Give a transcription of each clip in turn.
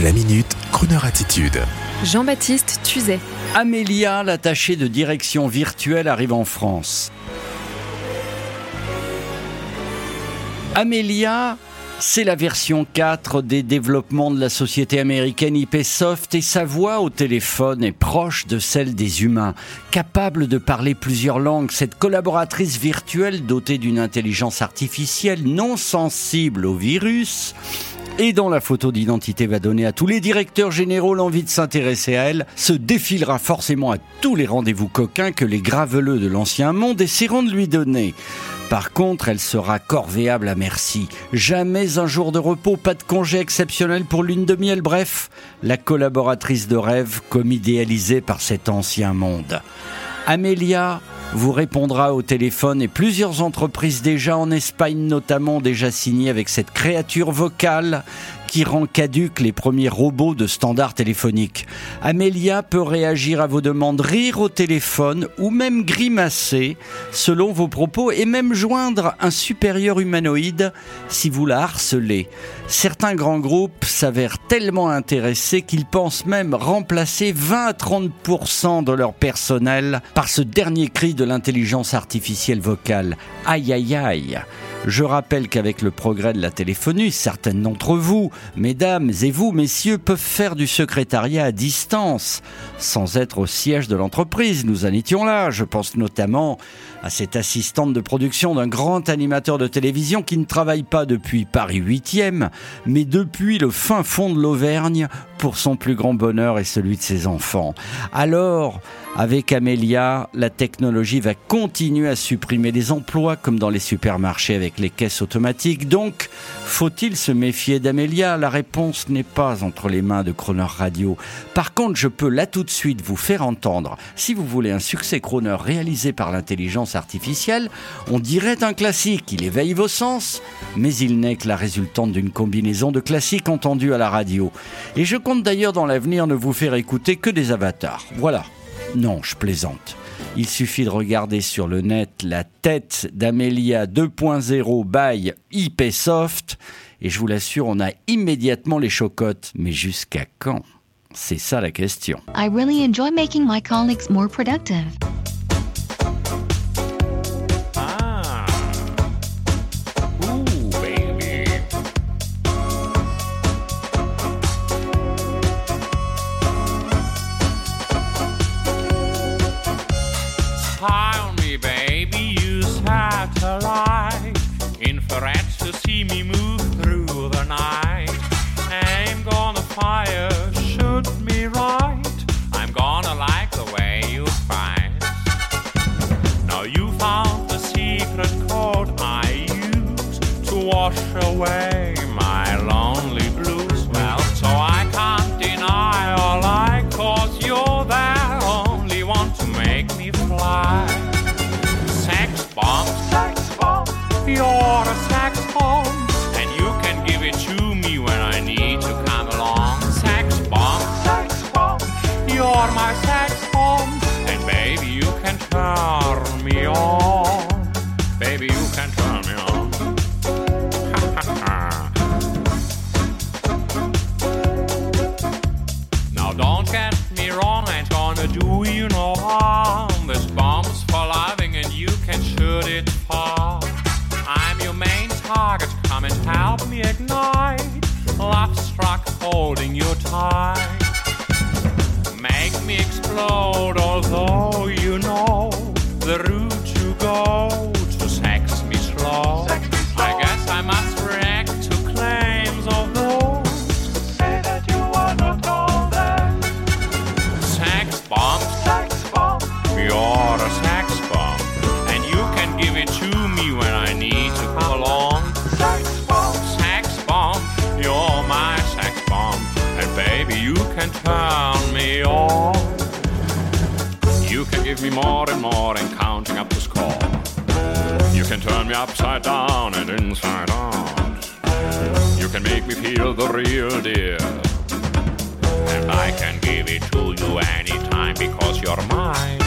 La minute, Kroneur attitude. Jean-Baptiste Tuzet. Amélia, l'attachée de direction virtuelle, arrive en France. Amélia, c'est la version 4 des développements de la société américaine IPsoft et sa voix au téléphone est proche de celle des humains. Capable de parler plusieurs langues, cette collaboratrice virtuelle dotée d'une intelligence artificielle non sensible au virus et dont la photo d'identité va donner à tous les directeurs généraux l'envie de s'intéresser à elle, se défilera forcément à tous les rendez-vous coquins que les graveleux de l'ancien monde essaieront de lui donner. Par contre, elle sera corvéable à merci. Jamais un jour de repos, pas de congé exceptionnel pour lune de miel. Bref, la collaboratrice de rêve comme idéalisée par cet ancien monde. Amélia vous répondra au téléphone et plusieurs entreprises déjà en Espagne notamment déjà signées avec cette créature vocale qui rend caduques les premiers robots de standard téléphonique. Amélia peut réagir à vos demandes, rire au téléphone ou même grimacer selon vos propos et même joindre un supérieur humanoïde si vous la harcelez. Certains grands groupes s'avèrent tellement intéressés qu'ils pensent même remplacer 20 à 30% de leur personnel par ce dernier cri de l'intelligence artificielle vocale. Aïe aïe aïe. Je rappelle qu'avec le progrès de la téléphonie, certaines d'entre vous, mesdames et vous, messieurs, peuvent faire du secrétariat à distance, sans être au siège de l'entreprise. Nous en étions là. Je pense notamment à cette assistante de production d'un grand animateur de télévision qui ne travaille pas depuis Paris 8e, mais depuis le fin fond de l'Auvergne pour son plus grand bonheur et celui de ses enfants. Alors, avec Amélia, la technologie va continuer à supprimer des emplois comme dans les supermarchés avec les caisses automatiques. Donc, faut-il se méfier d'Amélia La réponse n'est pas entre les mains de Croner Radio. Par contre, je peux là tout de suite vous faire entendre, si vous voulez un succès Croner réalisé par l'intelligence artificielle, on dirait un classique. Il éveille vos sens, mais il n'est que la résultante d'une combinaison de classiques entendus à la radio. Et je d'ailleurs dans l'avenir ne vous faire écouter que des avatars. Voilà. Non, je plaisante. Il suffit de regarder sur le net la tête d'Amelia 2.0 by IPsoft et je vous l'assure, on a immédiatement les chocottes. Mais jusqu'à quand? C'est ça la question. I really enjoy making my colleagues more productive. Wash away my lonely blues. Well, so I can't deny all I cause you're there, only want to make me fly. Sex bomb, sex bomb, you're a sex bomb, and you can give it to me when I need to come along. Sex bomb, sex bomb, you're my sex bomb, and baby you can turn me on. Far. I'm your main target, come and help me ignite. Love struck holding you tight. Make me explode, although you know the route can turn me. You can give me more and more and counting up the score. You can turn me upside down and inside out. You can make me feel the real deal. And I can give it to you anytime because you're mine.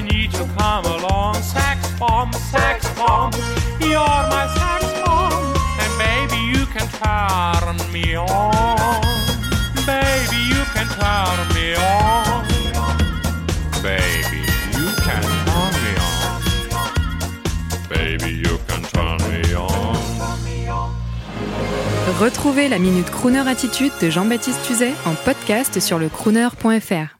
Need to come along. Sex bomb, sex bomb, you're my sex bomb. And baby, you can turn me on. Baby, you can turn me on. Baby, you can turn me on. Baby, you can turn me on. Retrouvez la Minute Crooner Attitude de Jean-Baptiste Tuzet en podcast sur le crooner.fr.